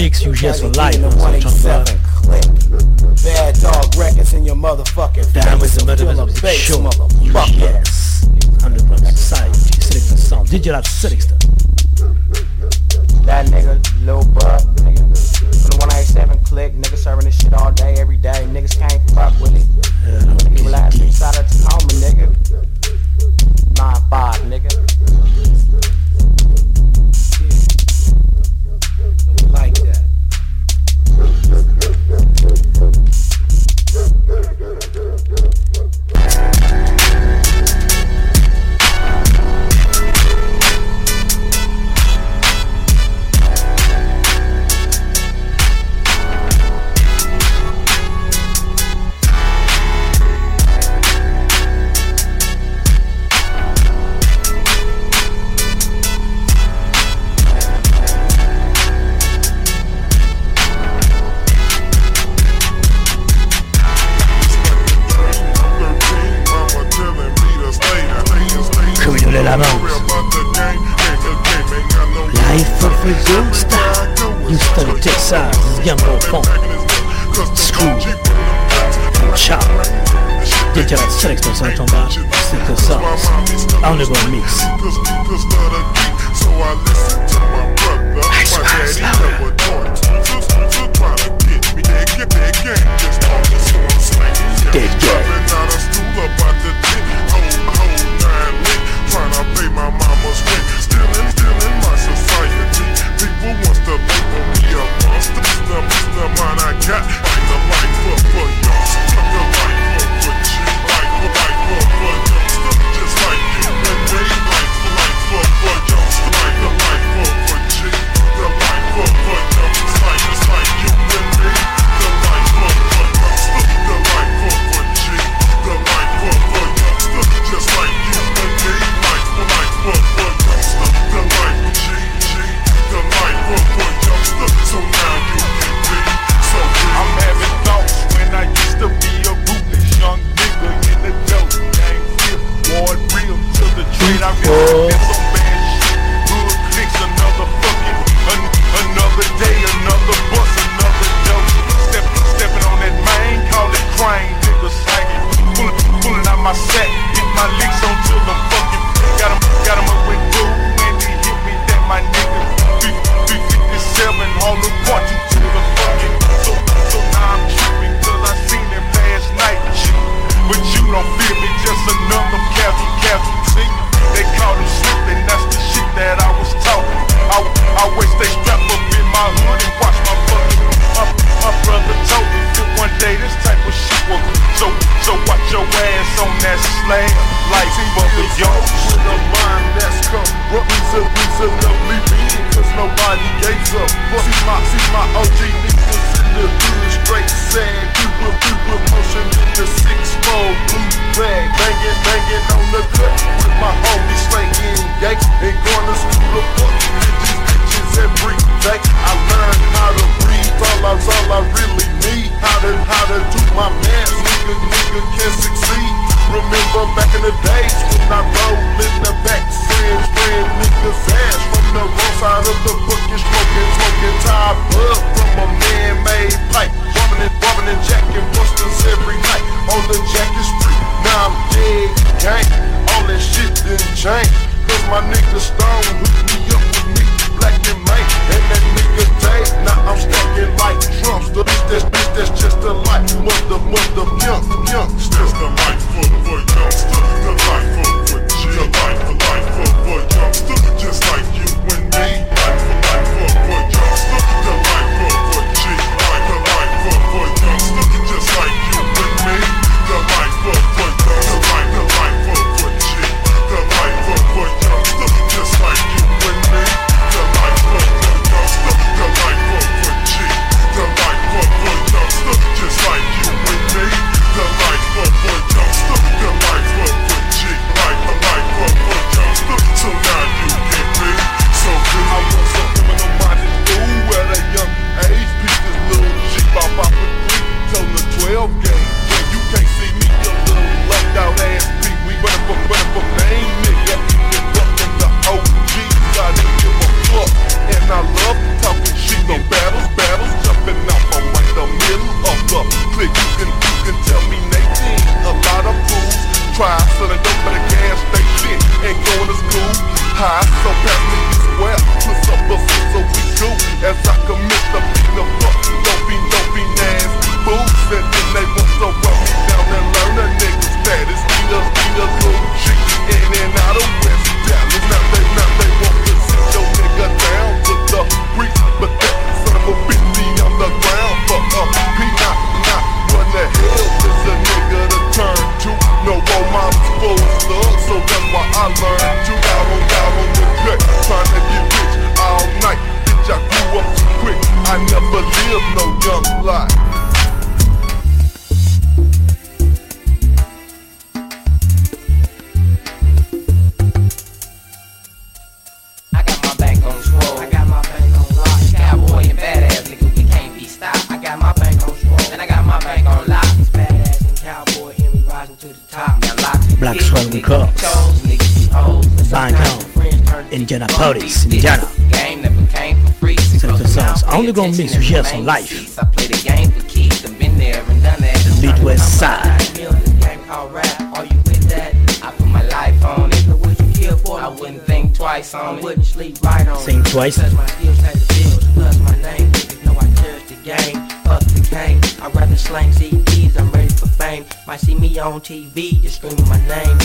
mix you just for life. So Bad dog records in your motherfucking Diamonds and motherfuckers. Show motherfuckers. Underground society. Slick and sound. six slickster. That nigga, Lil Buck, nigga. From the 187 click, nigga serving this shit all day, every day. Niggas can't fuck with it. in the days. Life. I play the game for keeps. Been there and done that. The Midwest side. This game called rap. Are you with that? I put my life on it. Look what you kill for. I wouldn't think twice on it. Wouldn't sleep right on Sing twice. My skills the bills. Plus my name. Know I cherish the game. Fuck the game. I'd rather slang CDs. I'm ready for fame. Might see me on TV. Just screaming my name.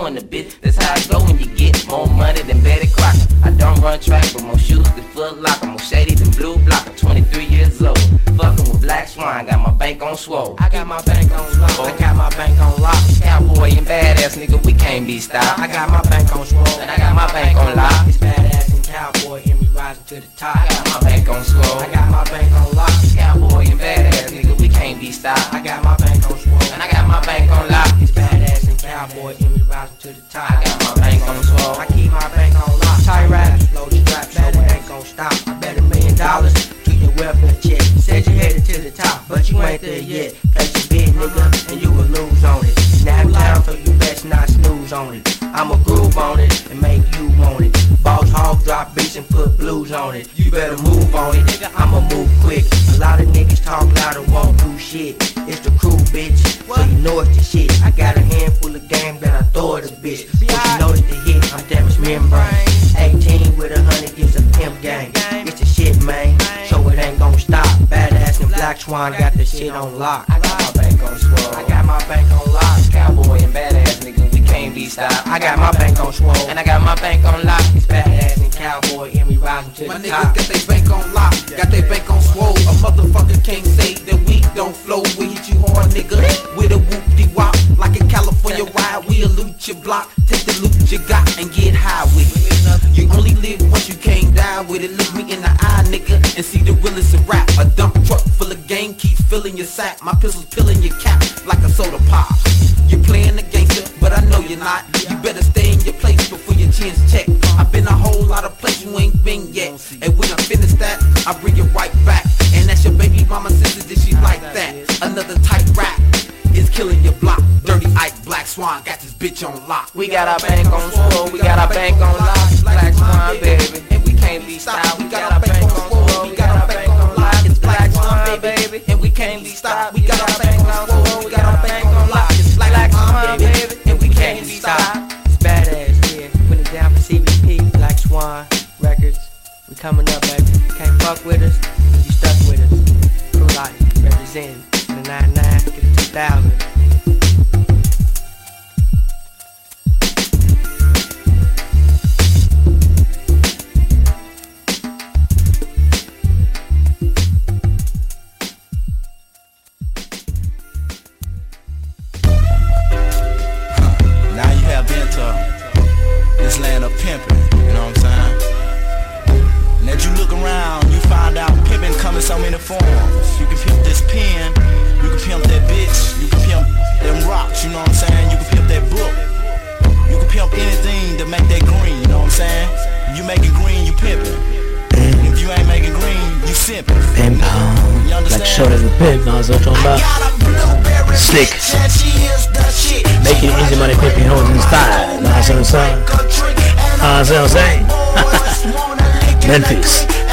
Put a hole in the bit. That's how I go when you get more money than Betty Crocker. I don't run track, but more shoes than Foot Locker. More shady than BluBlocker, 23 years old. Fucking with Black Swan, got my bank on swole. I got my bank on lock, I got my bank on lock. Cowboy and badass nigga, we can't be stopped. I got my bank on swole, and I got my bank on lock. It's badass and cowboy, hear me rising to the top. I got my bank on swole, I got my bank on lock. Cowboy and badass nigga, we can't be stopped. I got my bank on swole, and I got my bank on lock. Badass and cowboy, hear rising to the top. I got my bank on swole, I keep my bank on lock. Tie raps, load the strap, so it ain't gon' stop. I bet a million dollars to your welfare check. Said you headed to the top, but you ain't there yet. Place your bid, nigga, and you will lose on it. Snap down, so you best not snooze on it. I'ma groove on it and make you want it. Boss hog drop beats and put blues on it. You better move on it, nigga. I'ma move quick. A lot of niggas talk loud and won't do shit. It's the crew, bitch. So you know it's the shit. I got a handful of game that I throw at a bitch. But you know it's the hit. I'm damaged membrane. 18 with a hundred gives a pimp gang. It's the shit, man. So it ain't gon' stop. Badass and Black Swan got the shit on lock. I got my bank on swole. I got my bank on lock. Cowboy and badass nigga, can't be stopped. I got my bank on swole. And I got my bank on lock. It's badass and cowboy and we rising to My the niggas top. got they bank on lock, got they bank on swole. A motherfucker can't say that we don't flow. We hit you hard, nigga, with a whoop de wop. Like a California ride, we a loot your block. Take the loot you got and get high with it. You only live once, you can't die with it. Look me in the eye, nigga, and see the realest of rap. A dump truck full of game, keep filling your sack. My pistols peeling your cap like a soda pop. You're playing the gangster, but I know you're not. You better stay in your place before your chin's checked. I've been a whole lot of places you ain't been yet. And when I finish that, I bring it right back. And that's your baby mama sister, did she like that? Another tight rap is killing your block. Dirty Ike, Black Swan, got this bitch on lock. We got our bank on swole, we got our bank on lock. Black Swan, baby, and we can't be stopped. We got our bank on swole, we got our bank on lock. It's Black Swan, baby, and we can't be stopped. We got our bank on swole, we got our bank coming up, baby. Can't fuck with us, you stuck with us. Crew life, representing the 99, get a 2000. Memphis.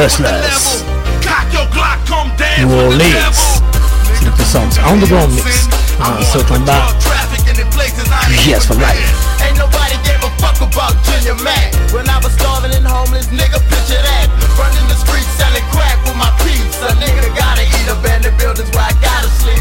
Hustlers. New Orleans. Sinixta Soundz underground mix. Ah, so come back. yes for life. about Junior Mac. When I was starving and homeless, nigga, picture that. Running the streets, selling crack with my peeps. A nigga gotta eat, abandoned buildings where I gotta sleep.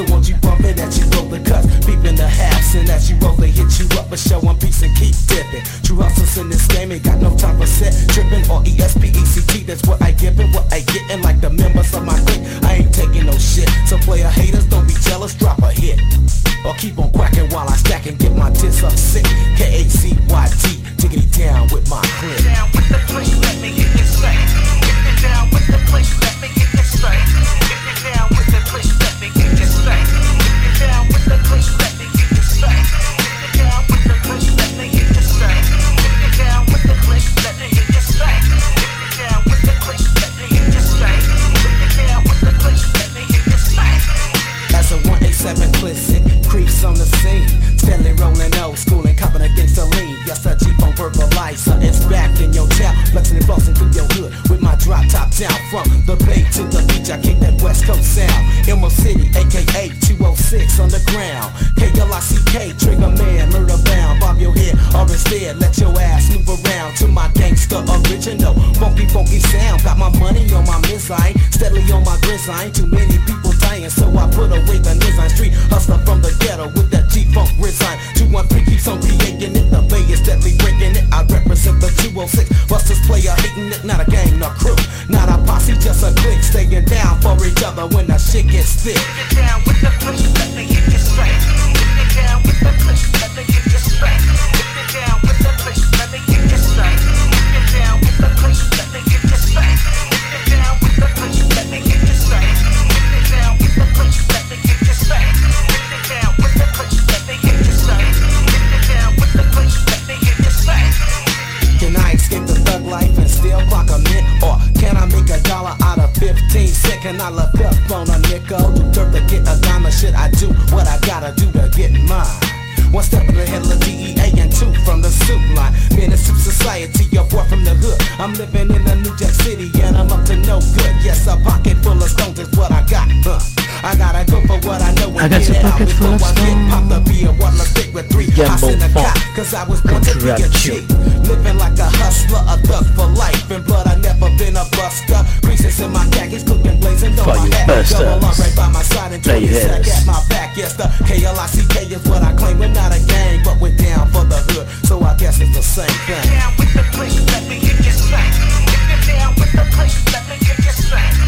So won't you bump it that you roll the cuts, peeping the halves, and as you roll they hit you up, but show one piece and keep dipping. True hustlers in this game ain't got no time for set tripping or E-S-P-E-C-T. That's what I give and what I gettin' like the members of my clique. I ain't taking no shit. So player haters, don't be jealous, drop a hit. Or keep on quacking while I stack and get my tits up sick. K-A-C-Y-T, tickety down with my clip. 206 underground K-L-I-C-K, trigger man, murder bound. Bob your head or instead let your ass move around To my gangsta original. Funky, funky sound Got my money on my missile Steadily on my grizzle Ain't too many 15 cent? Can I look up on a nickel? Dirt to get a dime or should I do what I gotta do to get mine? One step of the DEA and two from the soup line. Man, it's society, a boy from the hood. I'm living in a New Jack City and I'm up to no good. Yes, a pocket full of stones is what I got. Huh. I gotta go for what I know and I got get it out before I get popped up. Be a stick with three hots in a cot. Cause I was born to be a cheat. Living like a hustler, a thug for life. In blood, I never been a buster. Creases in my khakis, cooking blazing on my you Double up right by my side and Play 20 sack at my back. Yes, the K-L-I-C-K is what I claim. We're not a gang, but we're down for the hood. So I guess it's the same thing. down with the place, let me get this straight. Get it down with the place, let me get this straight.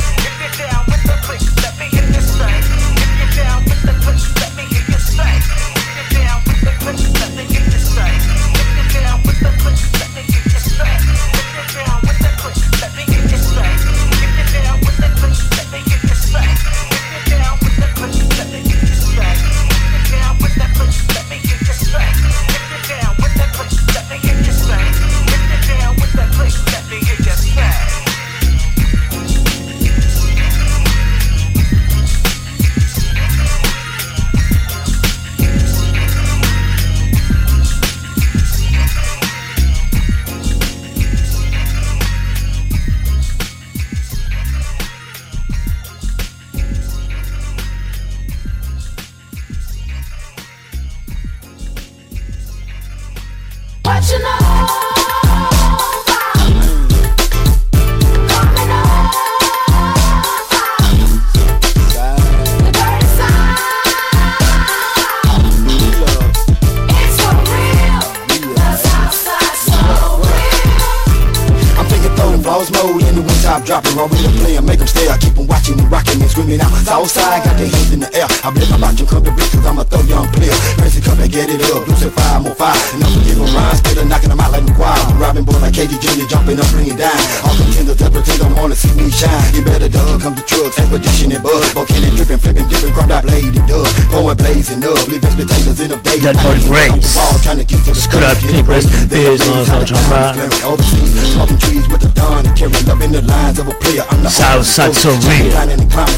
I'm dropping raw with the play and make them stay. I keep them watching me, rocking and screaming out. Southside got their hands in the air. I about you, come to bitch, cause I'm a throw young player. Crazy come and get it up, lose it five more five. And I'm forgiving rhymes, still knocking them out like the. I'm robbing boy like KD Jr., jumping up, bringing down. All contenders that pretend don't wanna see me shine. You better dug, come to trucks, expedition and buzz. Volcanic dripping, flipping, dipping, crop that blade and dug. Going blazing up, leave expectations in the day. Dat Boy Grace. Trying to get to the Screw keep rest peace, motherfucker, Trump. Overseas, talking trees with the dawn carrying love in the signs of a player. I'm the Southside so real.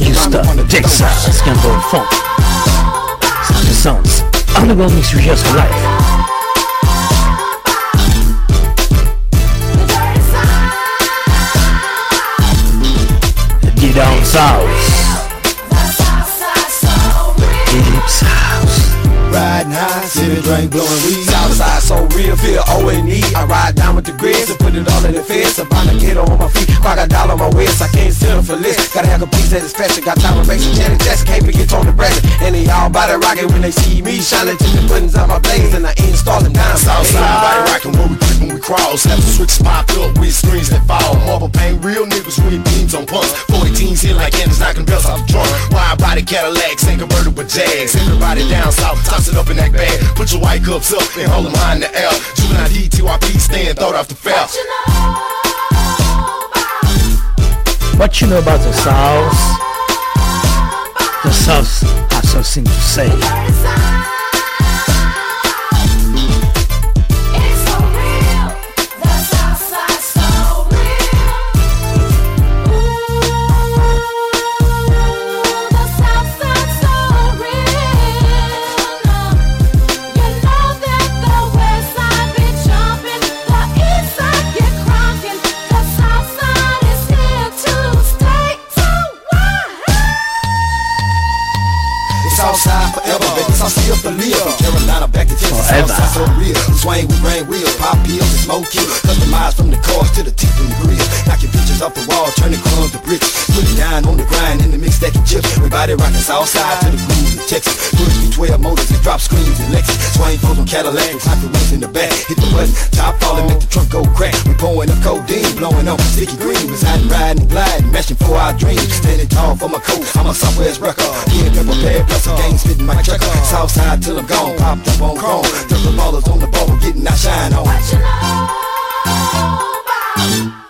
Used to Jigsaw, Scamble Funk. Sound the sounds. underground makes you just for life. down south. Deep south. Right. Riding high, city drink blowing weed. Southside so real, feel O and E. I ride down with the grids and put it all in the fence. I'm on get on my feet, dollar on my waist. I can't settle for less. Gotta have a piece that is special. Got time to make some Janet Jackson, can't forget Toni Braxton. And they all body rocking when they see me shining to the buttons on my blades and I install them down. Southside body rockin' when we creep when we cross. Have the switch popped up with screens that fall. Marble paint, real niggas with beams on pumps. 14s here like Candace knocking bells off the drum. Wide body Cadillacs and convertible Jags. Everybody down south, toss it up in that bag. Put your white cups up and hold them high in the air. Juvenile DTYP stand, throw off the fell. What you know about the South? The South has something to say. Southside to the groove of Texas. Push me 12 motors and drop screens and Lexus. Swing folks on Cadillac, clap the wheels in the back. Hit the button, top falling, make the trunk go crack. We pouring up codeine, blowing on sticky green. Was hiding, riding, gliding, mashing for our dreams. Standing tall for my coat, I'm a Southwest record. Yeah, pepper pad, plus a gang spitting my checker. Southside till I'm gone, popped up on chrome. The ballers on the ball, getting our shine on. Yeah,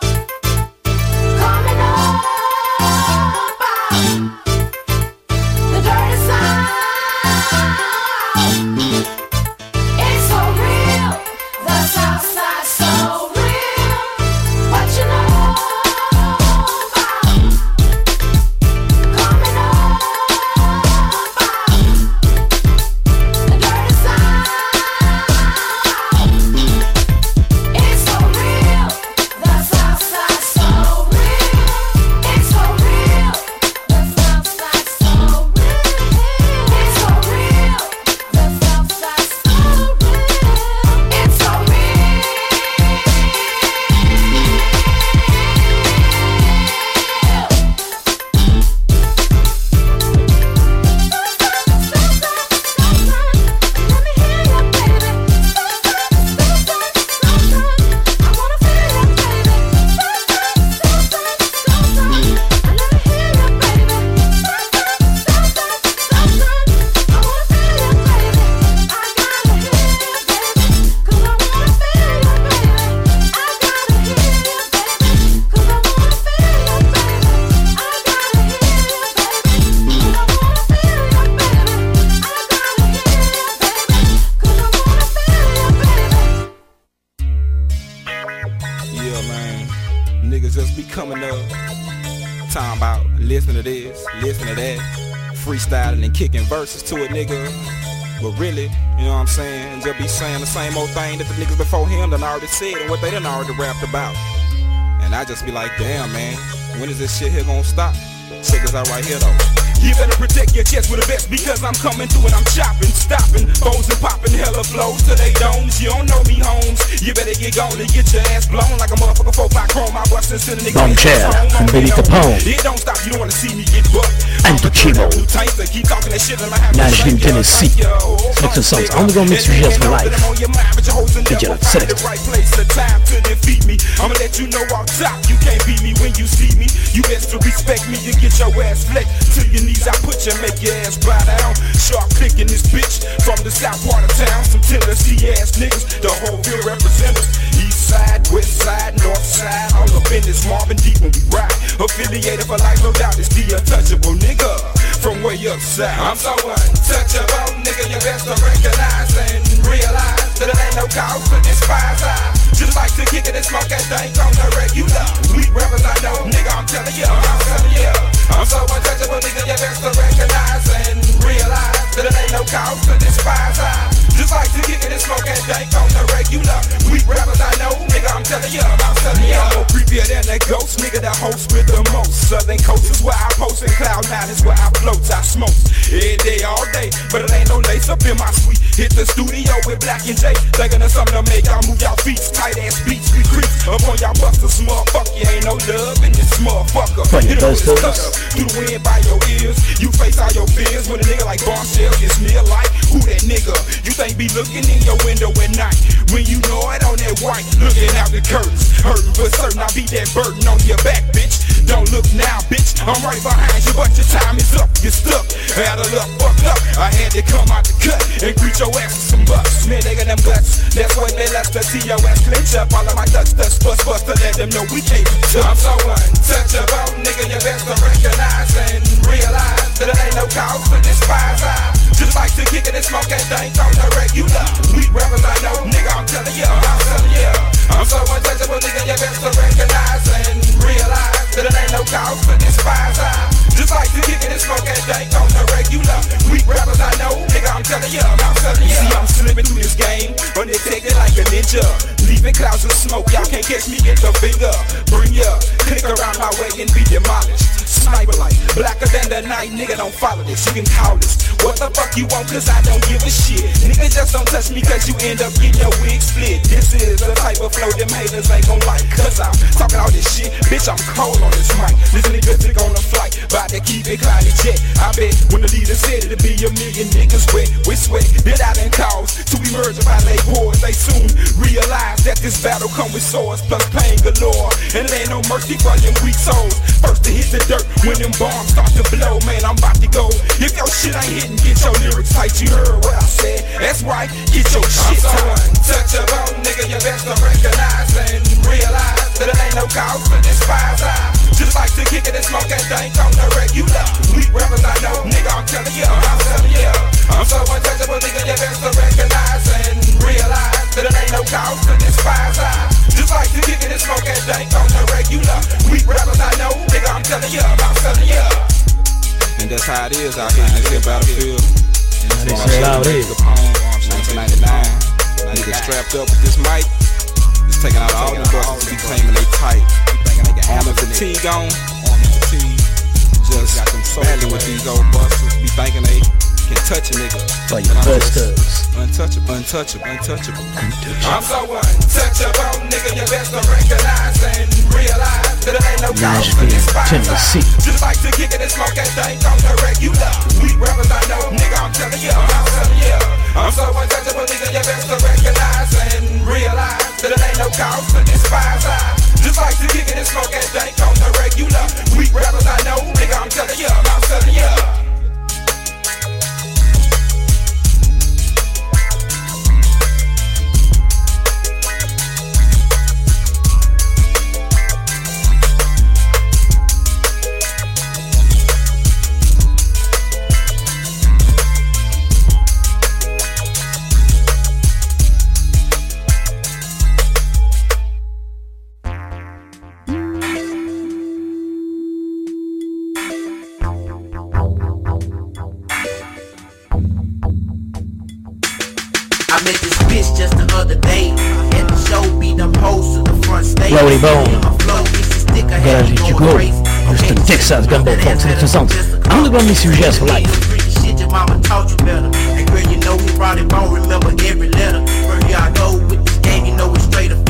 verses to it, nigga. But really, you know what I'm saying? Just be saying the same old thing that the niggas before him done already said and what they done already rapped about. And I just be like, damn, man, when is this shit here gonna stop? Check this out right here, though. You better protect your chest with a vest because I'm coming through and I'm chopping, stopping, foes and popping hella flows to they domes. You don't know me, Holmes. You better get gone and get your ass blown like a motherfucker four by chrome. I bust and send a nigga home from on Billy. Capone. It don't stop. You don't wanna see me get bucked. Antochimo. Keep talking that shit and I have to Nashville, Tennessee. Mix and songs. nigga. Underground Mix And Rehearsal you know Live. that I'm on your mind, but your hoes will Digital never find Select. the right place or time to defeat me. I'ma let you know off top, you can't beat me when you see me. You best to respect me and get your ass flexed to your I put you, make your ass bow down. Sharp click in this bitch from the south part of town. Some Tennessee ass niggas, the whole field representatives. East side, west side, north side, all up in this Marvin deep when we ride. Affiliated for life, no doubt, it's the untouchable nigga from way up south. I'm so untouchable, nigga. You best to recognize and realize that it ain't no cause to despise. I just like to kick it and smoke that thing on the regular. Weak rappers I know, nigga. I'm telling you, I'm telling you. I'm so untouchable, nigga. You best to recognize and realize that it ain't no cause to despise. I just like to kick it and smoke that thing on the regular. Weak rappers I know, nigga. I'm telling you, I'm telling you. I'm more creepy than a ghost, nigga, the host with the most. Southern coast is where I post, and cloud nine is where I float. I smoke every day, all day, but it ain't no lace up in my suite. Hit the studio with Black and Jay, thinking of something to make y'all move y'all feet. Tight ass beats, we creep up on y'all busters, motherfucker. You ain't no love in this motherfucker. Hit busters. stutter, through the wind by your ears. You face all your fears when a nigga like Bombshell gets near like who that nigga? You think be looking in your window at night when you know it on that white, looking out the curtains. Hurting for certain, I be that burden on your back, bitch. Don't look now, bitch. I'm right behind you, but your time is up. You're stuck. Had a luck fucked up. I had to come out the cut and greet your ass with some bucks. Man, they got them guts. That's what they left to see your ass clinch up. All of my ducks, dust, bust, bust to let them know we can't. I'm so untouchable, oh, nigga. You best to recognize and realize that it ain't no cause to despise. I just like to kick it and smoke that thing on you regular. We rappers, I know, nigga. I'm telling you, I'm telling you. I'm so untouchable, oh, nigga. You best to recognize and realize that it ain't no cause to despise. I just like to kick it and smoke that thing on the regular. We rappers, I know, nigga. I'm telling you, I'm telling you. See, I'm slipping through this game, undetected like a ninja. Leaving clouds of smoke, y'all can't catch me get the finger. Bring ya, click around my way and be demolished. Sniper like blacker than the night, nigga. Don't follow this, you can call this. What the fuck you want? Cause I don't give a shit. Nigga, just don't touch me cause you end up getting your wig split. This is the type of flow them haters ain't gon' like. Cause I'm talking all this shit, bitch. I'm cold on this mic. This nigga took on the flight, bout to keep it cloudy jet. I bet when the leader said it'd be a million niggas wet with sweat that I done cause to emerge by late wars. They soon realize that this battle come with swords plus pain galore. And it ain't no mercy for them weak souls. First to hit the dirt when them bombs start to blow. Man, I'm about to go. If your shit ain't hitting, get your lyrics tight. You heard what I said. That's right, get your shit tight. I'm so Untouchable, nigga, you best to recognize and realize that it ain't no cause to despise. I just like to kick it and smoke that thing on the regular. Weak rappers, I know, nigga, I'm telling you, I'm telling you. I'm so untouchable, nigga, you best to recognize and realize that it ain't no cause to despise. I just like to kick it and smoke that thing on the regular. Weak rappers, I know, nigga, I'm telling you, I'm telling you. And that's how it is out here in this here battlefield. They say it out here. 1999. Niggas strapped up with this mic. Just taking out all the busters be claiming they tight. Army fatigue on. Just battling with these old busters. Be thinking they can touch a nigga. For your busters. Untouchable, untouchable, untouchable. I'm so untouchable, nigga, you best recognize and realize that it ain't no for Nashville. Tennessee. Just like to kick it and smoke that thing on the regular. We rappers, I know, nigga, I'm telling you, I'm telling you. I'm so untouchable, nigga, you best recognize and realize that it ain't no cause to despise. I just like to kick it and smoke that thing on the regular. We rappers, I know, nigga, I'm telling you, I'm telling you. Garage de go. Houston, Texas, Gumbo Fox, Sinixta Soundz. Underground Mix UGS for life. Mama taught you better. And girl, you know we probably won't remember every letter. I go with this game, you know it's straight official.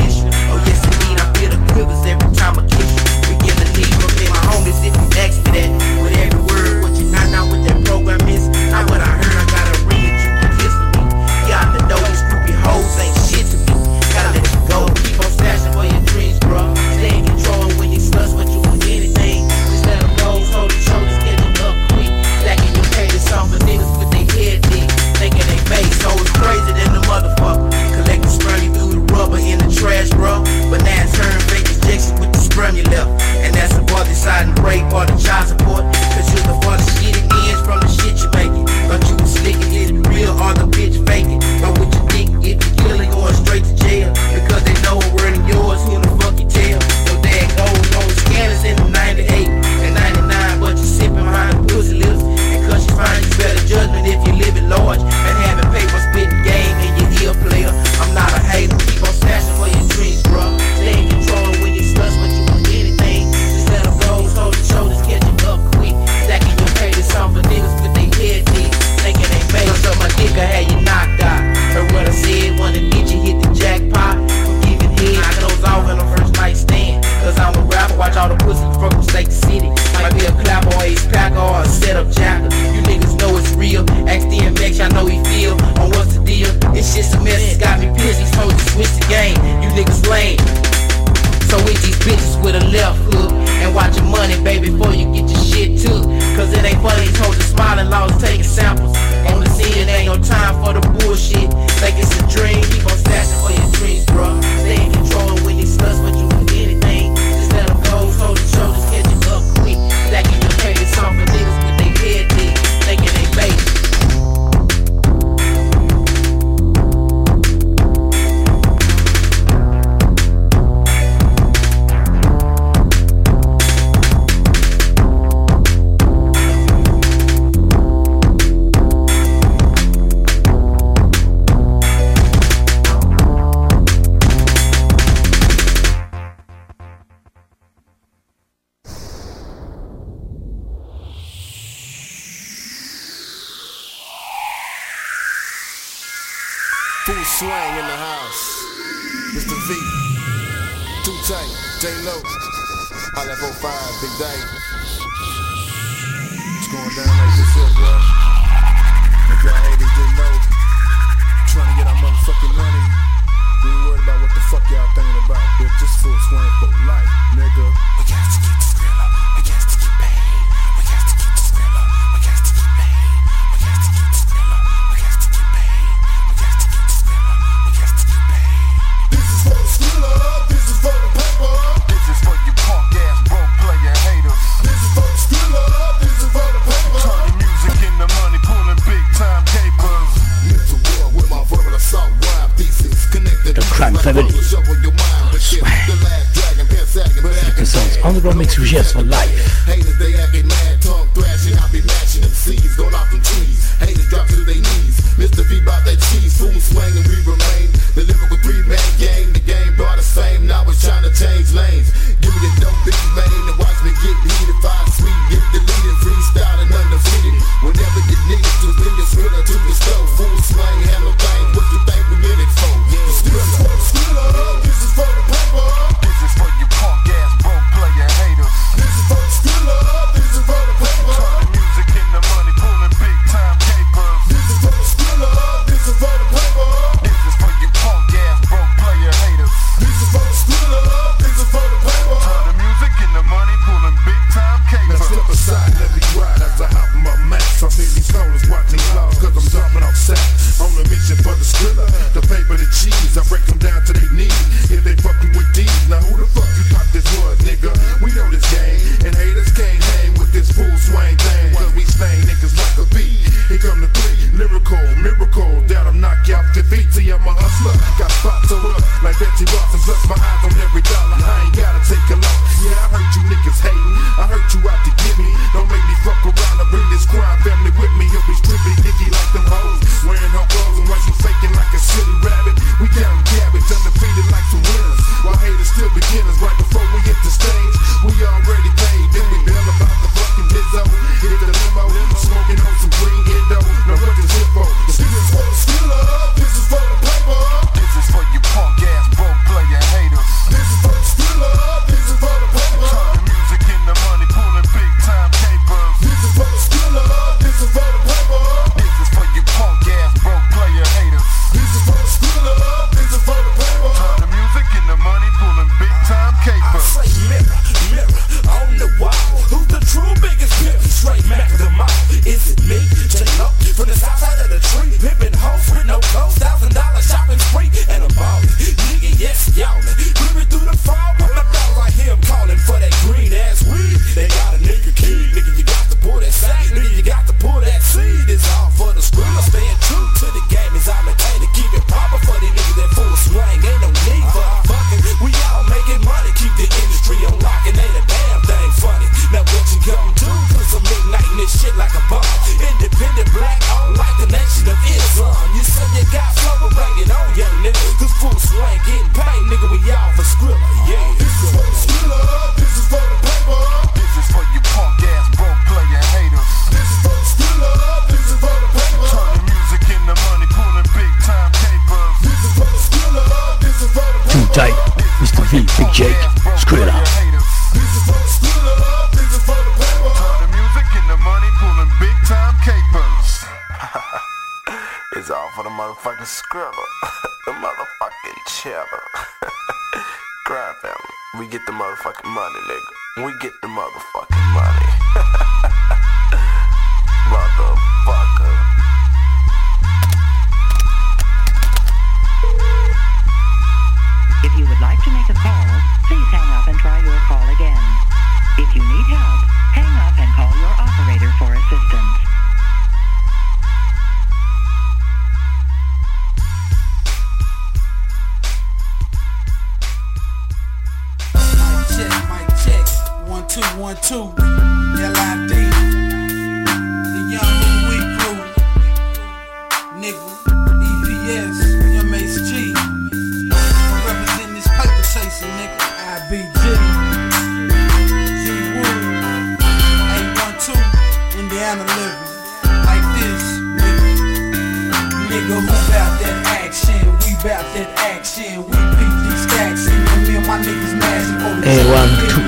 A one, two,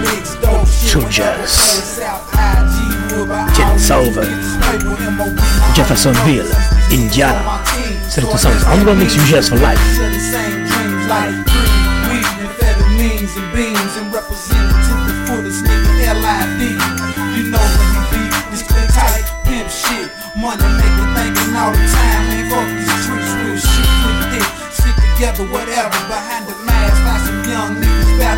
two jazz. Jeffersonville, Indiana. Sinixta Soundz. Underground Mix UGS for life.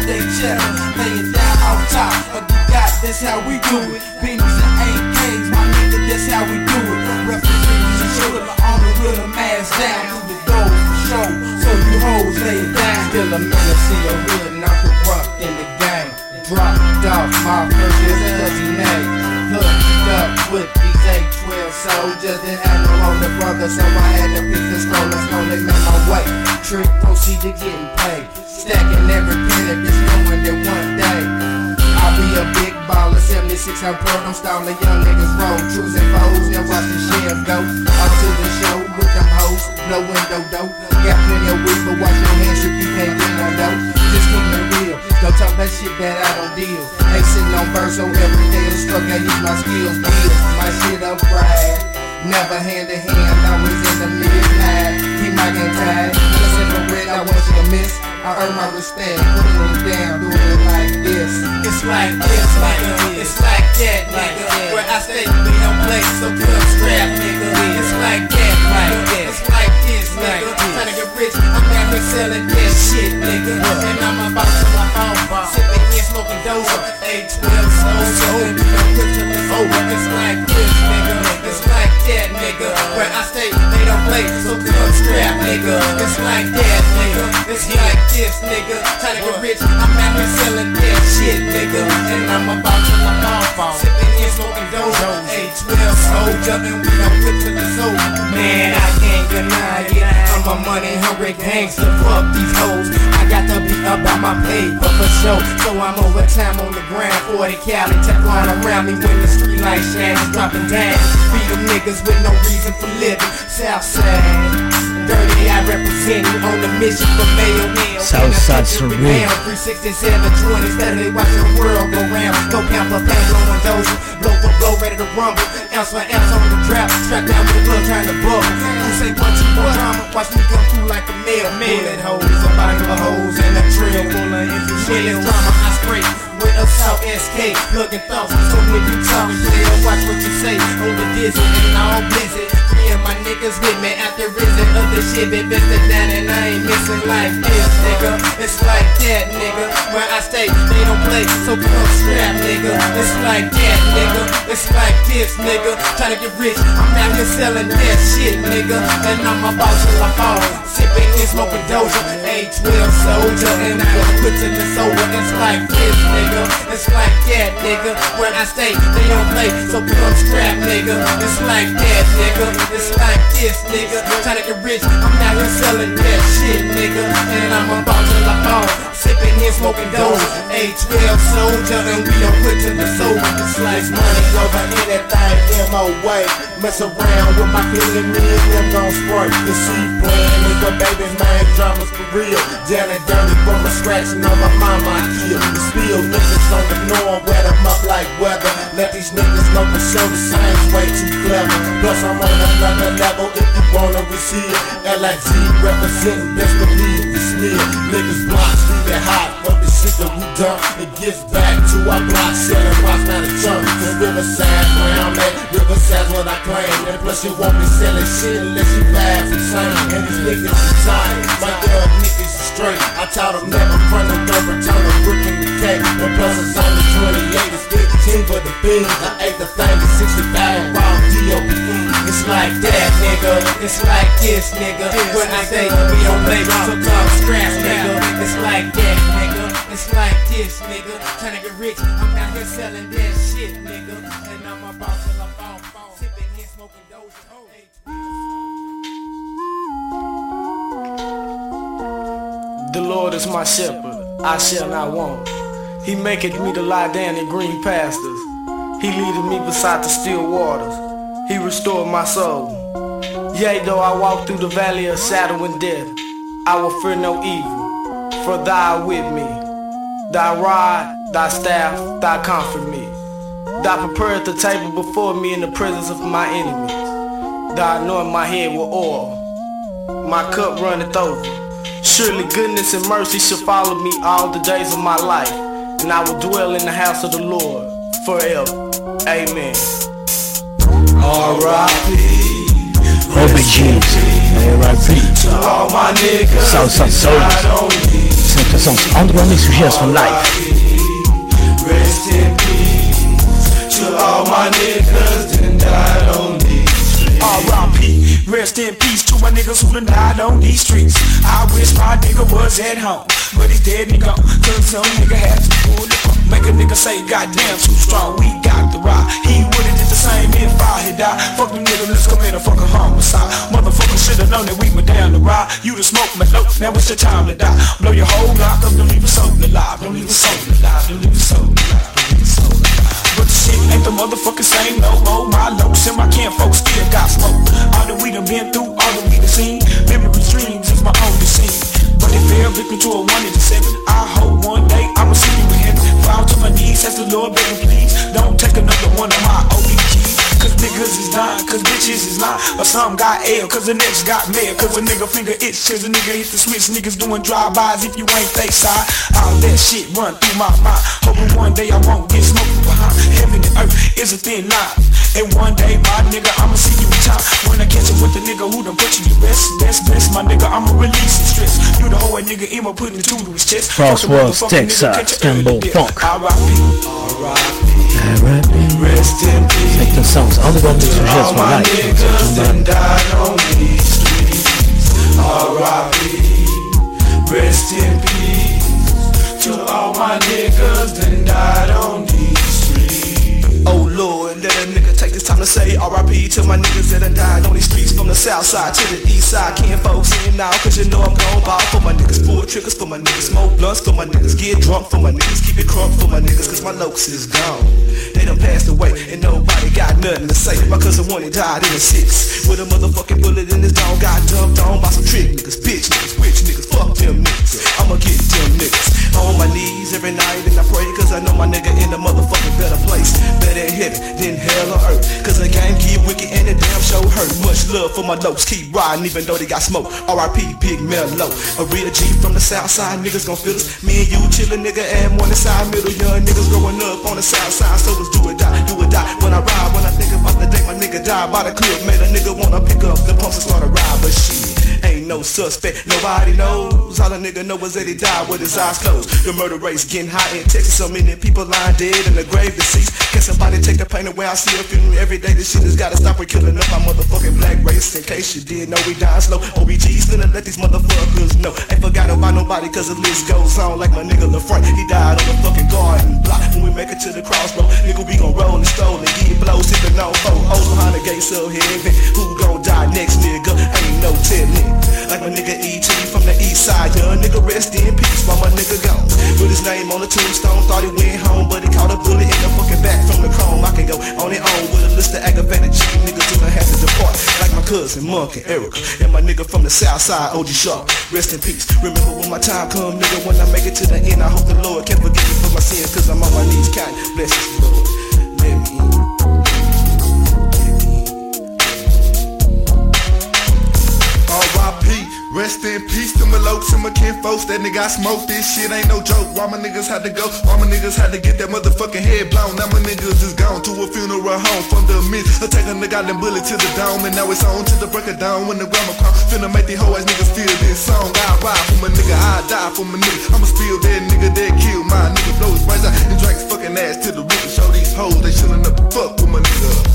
Niggas bout they lay it down off top of the got. That's how we do it. Beanies and AKs, my nigga, that's how we do it. Representing the shooter on the real mask down through the doors for show. So you hoes lay it down. Still a menace in your hood and I'm corrupt in the game. Dropped off my cause he made. Hooked up with these 812 soldiers. Didn't have no older brother, so I had to pick the stroller. Slowly made my way. Trick proceed to getting paid. Stacking every penny, bitch, knowing that one day. I'll be a big baller, 76 I'm pro, don't stall the young niggas roll. Choosing foes, now watch the sheriff go. Out to the show with them hoes, no window dope. Got plenty of weed, but watch your hands if you can't get no dope. Just keep it real, don't talk that shit that I don't deal. Ain't sitting on verse, so every day is struggle, I use my skills, deal. My shit up right. Never hand to hand, always in the midnight. Keep my game tight. Listen for red, I want you to miss. I earn my respect, putting it down, doing it like this. It's like this, nigga. It's like that, nigga. Where I stay, we don't play, so come strap, nigga. It's like that, nigga. It's like this, nigga. Trying to get rich, I'm out here selling that shit, nigga. And I'm about to my phone, sipping in, smoking doja. 812 soldier, and I'm quick to over. It's like this, nigga. It's like that, nigga. Where I stay, they don't play, so come strap, nigga. It's like that, this, nigga. Trying to get rich, I'm out here selling that shit, nigga. And I'm about to my phone, sipping in, smoking doja. 812 soldier, and we don't quit to the soul. Man, I can't deny it. I'm a money hungry gangster. Fuck these hoes. I got to be up on my paper for sure. So I'm overtime on the ground. 40 Cali, Teflon around me when the street light shines dropping down. Beat them niggas with no reason for living. Southside. Dirty, I represent you on the mission for mail. Southside Surreal. 367, 20, steadily watching the world go round. Go pound for pound, blowing doja. Blow for blow, ready to rumble. Ounce for ounce on the trap. Strapped down with the blood, trying to bubble. You say one, two more drama. Watch me come through like a nail. Bullet holes, a bottle of hoes, and a trail full of infantry. drama, I spray with assault SK. Plugging thoughts, so when you talk, player, watch what you say. On the dizzy and all blizzard. Of my niggas with me after risen. Other shit been busted down and I ain't missing like this, nigga. It's like that, nigga. Where I stay, they don't play, so come strap, nigga. It's like that, nigga. It's like this, nigga. Trying to get rich, I'm out here selling that shit, nigga. And I'm about till I fall. Sipping and smoking doja. 812 soldier, and I quit till it's over. It's like this, nigga. It's like that, nigga. Where I stay, they don't play, so come strap, nigga. It's like that, nigga. It's like this, nigga. Trying to get rich, I'm out here selling that shit, nigga. And I'm about till I fall. Sipping and smoking doja. 812 soldier, and we don't quit till it's over. It's like money over anything, MOA. Mess around with my feeling, me and them gon' spray. The seed plan is the baby's main dramas for real. Down and dirty from a scratching on my mama, I kill. The spill niggas on the norm, wet them up like weather. Let these niggas know for sure the same way too clever. Plus I'm on another level if you wanna is here. LIG representing best believe the sneer. Niggas blocks leave it hot for the shit that we done. It gets back to our block selling rocks not a chunk. From Riverside where I'm at. Riverside's what I claim. And plus you won't be selling shit unless you laugh time. And these niggas is tired. My girl niggas is straight. I taught them never front no third return a brick in the cake. And plus it's only 28. It's 15 for the beans. I ate the thing at 65 round D.O.P.E. It's like that, nigga. It's like this, nigga. When I say we don't play, so come scratch, nigga. It's like that, nigga. It's like this, nigga. Trying to get rich, I'm out here selling that shit, nigga. And I'm about till I'm fall, fall. Sipping here, smoking those. The Lord is my shepherd, I shall not want. He maketh me to lie down in green pastures. He leadeth me beside the still waters. He restored my soul. Yea, though I walk through the valley of shadow and death, I will fear no evil, for thou art with me. Thy rod, thy staff, thy comfort me. Thou preparest the table before me in the presence of my enemies. Thou anoint my head with oil. My cup runneth over. Surely goodness and mercy shall follow me all the days of my life, and I will dwell in the house of the Lord forever. Amen. R.I.P. OBGs, R.I.P. To all my niggas Southside Soldiers. Sinixta Soundz Underground Mix UGS for Life. Rest in peace to all my niggas that died on these streets. R.I.P. Rest in peace to my niggas who done died on these streets. I wish my nigga was at home, but he's dead and gone. Cause some nigga had to pull the. Make a nigga say, goddamn, too strong, we got the ride. He would've did the same if I had died. Fuck them niggas, let's commit a fucking homicide. Motherfucker should've known that we were down the ride. You done smoked my dope, now it's your time to die. Blow your whole block up, don't leave a soul alive. Don't leave a soul alive, don't leave a soul alive. Don't leave a soul alive. But the shit ain't the motherfucking same no more. My locs and my kin folks still got smoke. All that we done been through, all that we done seen. Memories, dreams is my only scene. But it fell victim to a one in seven. I hope one day I'ma see you in heaven. Fall to my knees, ask the Lord, baby, please. Don't take another one of my OBGs. Cause niggas is dying, cause bitches is not. Or some got L, cause the next got mail. Cause a nigga finger itch, cause a nigga hit the switch. Niggas doing drive-bys if you ain't fake side. All that shit run through my mind. Hoping one day I won't get smoked behind. Heaven and earth is a thin line. And one day, my nigga, I'ma see you time. When I catch up with the nigga who done put you to rest. That's best, my nigga, I'ma release the stress. You the whole nigga, I'ma put the two to his chest. Crosswords, Texas, Campbell Funk. R.I.P. Rest in peace. Sinixta Soundz Underground Mix To UGS all for my Life. niggas that died on these streets. R.I.P. Rest in peace. To all my niggas that died on say R.I.P. to my niggas that done died on these streets from the south side to the east side. Can't folks in now, cause you know I'm gon' ball for my niggas. Pull triggers for my niggas, smoke blunts for my niggas, get drunk for my niggas, keep it crunk for my niggas, cause my lokes is gone. They done passed away and nobody got nothing to say. My cousin one he died in the six with a motherfucking bullet in his dome. Got dumped on by some trick niggas, bitch niggas, rich niggas, fuck them niggas. I'ma get them niggas on my knees every night and I pray cause I know my nigga in a motherfucking better place. Better in heaven than hell or earth. Cause the game get wicked and the damn show hurt. Much love for my lokes, keep riding even though they got smoke. R.I.P. Big Mellow. A real G from the south side, niggas gon' feel us. Me and you chillin', nigga, and one inside middle. Young niggas growing up on the south side, so let's do it die, do it die. When I ride, when I think about the day my nigga died by the clip, made a nigga wanna pick up the pumps and start a ride, but shit. No suspect, nobody knows. All a nigga know is that he died with his eyes closed. The murder rate's getting high in Texas. So many people lying dead in the grave deceased. Can somebody take the pain away? I see a funeral every day. This shit has gotta stop. We're killing up our motherfucking black race. In case you didn't know we dying slow. OBG's finna let these motherfuckers know. Ain't forgot about nobody cause the list goes on. Like my nigga LaFront, he died on the fucking garden block. When we make it to the crossroad, nigga, we gon' roll and stole and get blows. Sippin' on four O's behind the gates of heaven. Who gon' die next, nigga? Ain't no telling. Like my nigga E.T. from the east side, young nigga rest in peace while my nigga gone. With his name on the tombstone, thought he went home, but he caught a bullet in the fucking back from the chrome. I can go on and on with a list of aggravated cheap niggas who done had to depart. Like my cousin Monk and Erica, and my nigga from the south side, OG Sharp. Rest in peace. Remember when my time come, nigga, when I make it to the end, I hope the Lord can forgive me for my sins, cause I'm on my knees, kind. Bless you, Lord. Let me in peace to my lokes and my kinfolks. That nigga, I smoke this shit, ain't no joke. Why my niggas had to go? Why my niggas had to get that motherfucking head blown? Now my niggas is gone to a funeral home from the mid. I take a nigga out and bullet to the dome, and now it's on to the break of dawn when the grandma come. Finna make these hoe ass niggas feel this song. I ride for my nigga, I die for my nigga. I'ma spill that nigga that kill my nigga. Blow his brains out and drink his fucking ass to the river. Show these hoes they shouldn't up and fuck with my nigga.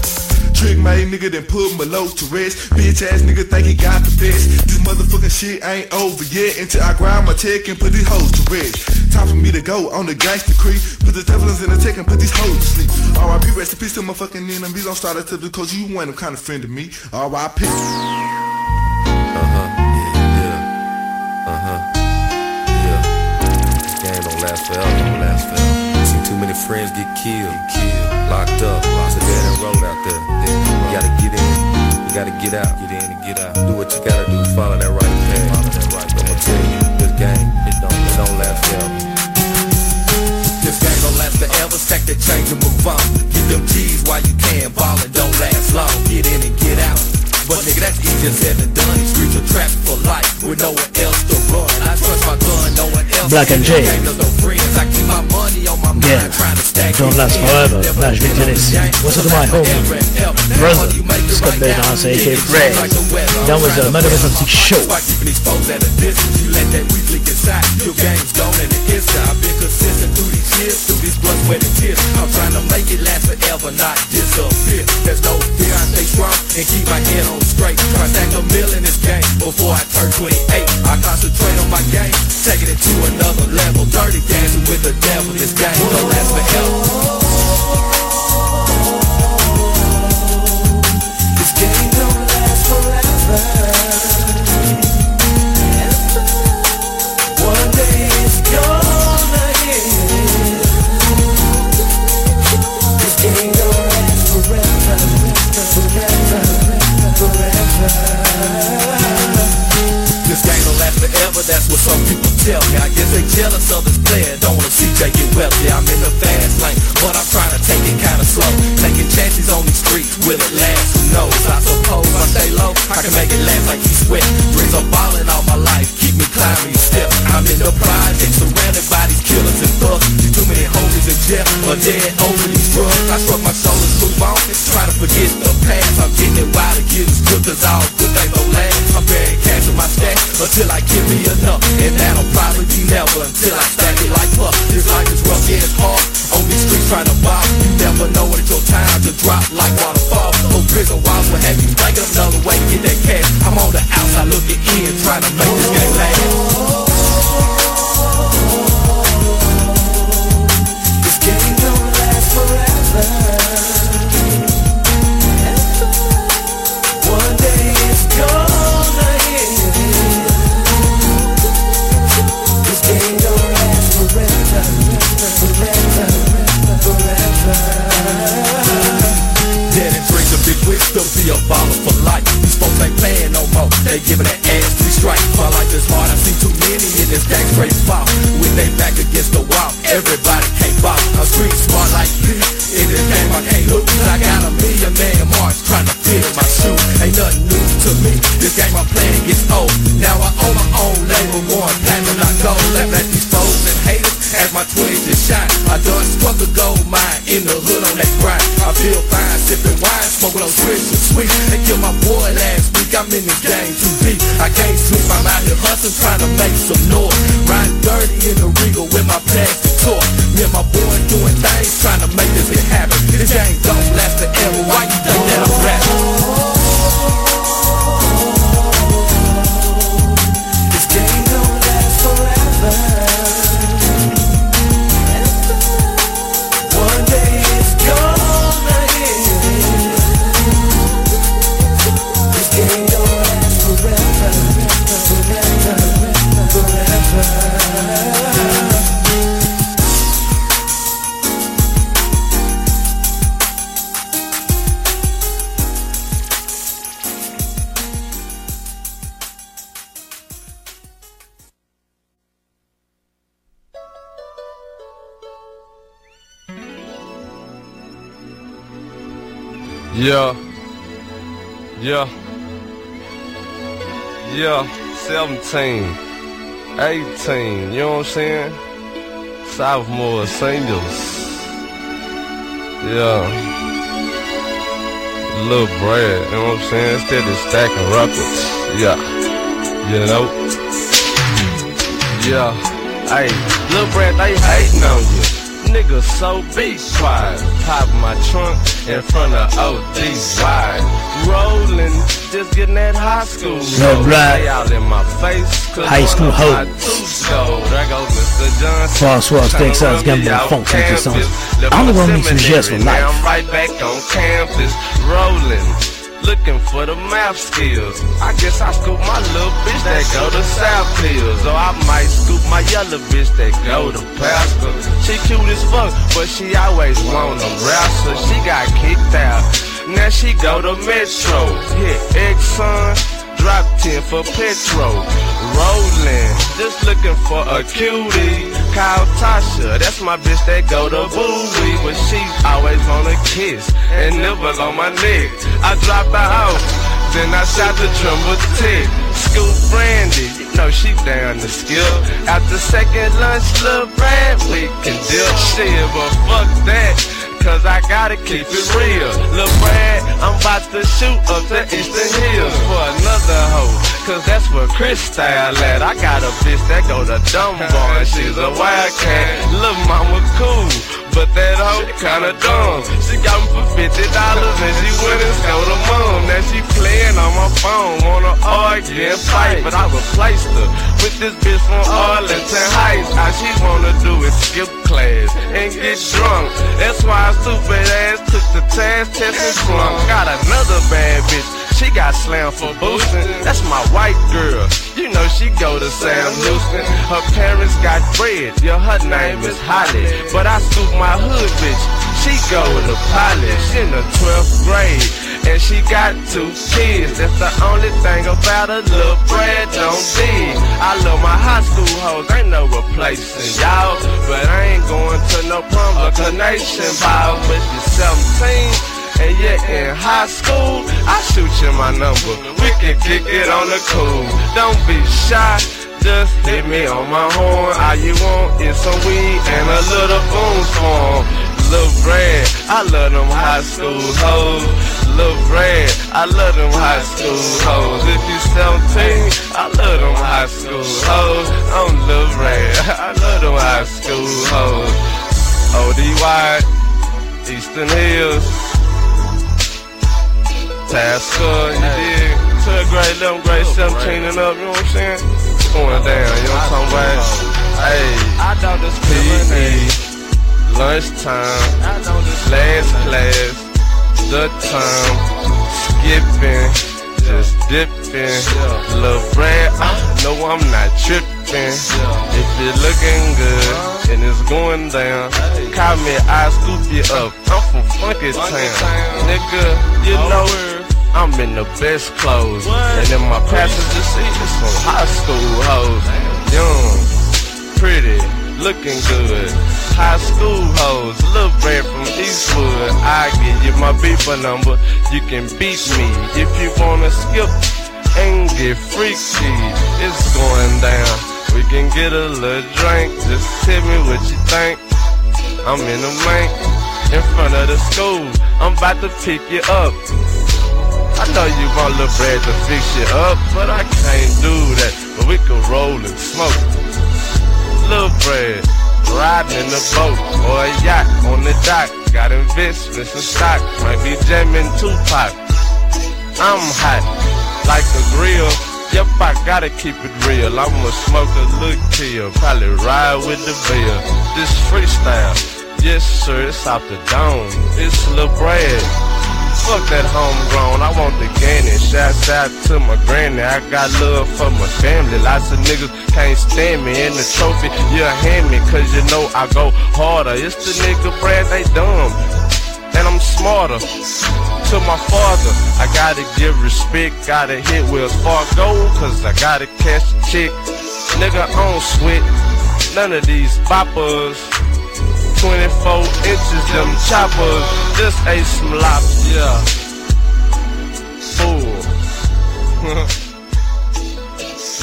Trick made nigga then put my low to rest. Bitch ass nigga think he got the best. This motherfucking shit ain't over yet until I grind my tech and put these hoes to rest. Time for me to go on the gangster creep. Put the devils in the tech and put these hoes to sleep. R.I.P. rest in peace to my fucking enemies. Don't start it to the cause you ain't no kind of friend to me. R.I.P. Uh-huh. Uh-huh. Forever, don't last forever. Seen too many friends get killed, killed, locked up, a dead end road out there. You gotta get in, you gotta get out, get in and get out. Do what you gotta do, follow that right path. Follow that right I'ma tell you, this game, it don't, it don't last forever. This game don't last forever, stack that change and move on. Get them G's while you can, ballin' don't last long. Get in and get out. But nigga, that's easier said than done. These streets are trapped for life with nowhere else to run. I trust my gun, no one else. Black and Jay. Ain't no friends. I keep my money on my mind, Yeah. trying to stack Don't last forever. Vais. What's up to my homie? Brother. Scott Bedance, aka Fred. That was a magnificent show. By keeping these foes at a distance, you let that weak leak inside. Your game's gone and it is I've been consistent through years, blood, sweat, and tears. I'm trying to make it last forever, not disappear. There's no fear, I stay strong and keep my head on straight. Try stack a mill in this game before I turn 28. I concentrate on my game, taking it to another level. Dirty dancing with the devil. This game don't last forever. This game don't last forever. This game don't last forever, that's what some people tell me. I guess they jealous of this player, don't wanna see Jay get wealthy. I'm in the fast lane, but I'm trying to take it kinda slow. Taking chances on these streets, will it last? Who knows? I suppose I stay low, I can make it last like he's sweat. Dreams of ballin' all my life, keep me climbing these steps. I'm in the project, surrounded by these killers and thugs. Too too many homies in jail, or dead over as all good things don't last. I'm burying cash in my stack until I give me enough, and that'll probably be never until I stack it like fuck. This life is rough, yeah, it's hard. On these streets trying to bop, you never know when it's your time to drop like waterfall. Those prison walls will have you think of another way get that cash. I'm on the outside looking in, trying to make this game last. Giving their ass three strikes. My life is hard. I see too many in this gang straight fall. With they back against the wall, everybody can't ball. I'm street smart like you. In this game I can't lose. I got a million man marks trying to fit my shoe. Ain't nothing new to me. This game I'm playing gets old. Now I own my own label, going platinum, not gold. Let let these foes and haters as my twins just shine. I done struck a gold mine in the hood on that grind. I feel fine sipping wine, smoking on switch and sweet. They killed my boy last. I'm in this game too deep. I can't sleep. I'm out here hustling, trying to make some noise. Riding dirty in the Regal with my plastic toy. Me and my boy doing things, trying to make this shit happen. This game don't last forever. Why you think that I'm rapping? Yeah. Yeah. Yeah. 17, 18, you know what I'm saying? Sophomore, seniors. Yeah. Little Brad, you know what I'm saying? Instead of stacking records. Yeah. You know? Yeah. Hey, Lil Brad, they hating on you. Nigga so be quiet. Pop my trunk in front of wide. Rolling, just getting that high school. Brad. They out in my face. High school one of my hoes. tooth gold. There goes Mr. Johnson. François Tryna Texas run me Gambling Funk Country. Left I'm the my one mixing jazz for life. I'm right back on campus, rolling. Looking for the math skills. I guess I scoop my little bitch that go to South Hills. Or I might scoop my yellow bitch that go to Pasco. She cute as fuck, but she always wanna wrestle. She got kicked out. Now she go to Metro. Hit Exxon. Drop 10 for petrol. Rolling, just looking for a cutie. Call Tasha, that's my bitch that go to Bowie. But she always wanna kiss and nibble on my neck. I drop her out, then I shot the tremble tick. Scoop Brandy, you know she down the skill. After second lunch, Lil' Brad, we can deal shit, but fuck that. Cause I gotta keep it real. Lil' Brad, I'm about to shoot up the Eastern Hills for another hoe. Cause that's where Chris style at. I got a bitch that go to Dunbar and she's a wildcat. Lil' mama cool, but that hoe kinda dumb. She got me for fifty dollars and she went and stole the mom. Now she playing on my phone, wanna argue and fight, but I replaced her with this bitch from Arlington Heights. All she wanna do is skip class and get drunk. That's why her stupid ass took the test test and flunk. Got another bad bitch. She got slammed for boosting. That's my white girl. You know she go to Sam Houston. Her parents got bread. Yeah, her name is Holly. But I scoop my hood bitch. She go to college in the 12th grade. And she got two kids. That's the only thing about a little bread don't dig. I love my high school hoes. Ain't no replacing y'all. But I ain't going to no prom or nation ball. But you're 17. And yeah, in high school, I shoot you my number. We can kick it on the cool. Don't be shy. Just hit me on my horn. All you want is some weed and a little boom form. Lil Brad, I love them high school hoes. Lil Brad, I love them high school hoes. If you 17, I love them high school hoes. I'm Lil Brad, I love them high school hoes. ODY, Eastern Hills. Tasker, you dig? To a grade 11, grade 17 and up, you know what I'm saying? It's going down, you know what I'm talking about? Hey, I know this PE, lunchtime, last class, the time, skipping, just dipping, little Brad, I know I'm not tripping. If you're looking good and it's going down, call me, I scoop you up. I'm from Funky Town, nigga. You know I'm in the best clothes, and in my passenger seat is some high school hoes, young, pretty, looking good. High school hoes, little Brad from Eastwood. I give you my beeper number, you can beat me if you wanna skip and get freaky. It's going down. We can get a little drink. Just tell me what you think. I'm in the bank in front of the school. I'm about to pick you up. I know you want Lil Brad to fix you up, but I can't do that. But we can roll and smoke. Lil Brad, riding in the boat or a yacht on the dock. Got investments and stock, might be jamming Tupac. I'm hot like a grill. Yep, I gotta keep it real. Smoke a little kill, probably ride with the bill. This freestyle, yes sir, it's out the dome. It's Lil Brad. Fuck that homegrown, I want the gain it. Shouts out to my granny, I got love for my family. Lots of niggas can't stand me in the trophy. You hand me, cause you know I go harder. It's the nigga Brad, they dumb. And I'm smarter. To my father, I gotta give respect. Gotta hit Wells Fargo, cause I gotta catch a chick. Nigga, I don't sweat. None of these boppers. 24 inches, them choppers. Just ate some lops, yeah. Fool.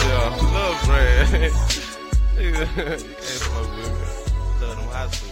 yeah. love man. you can't fuck with me. Love them high school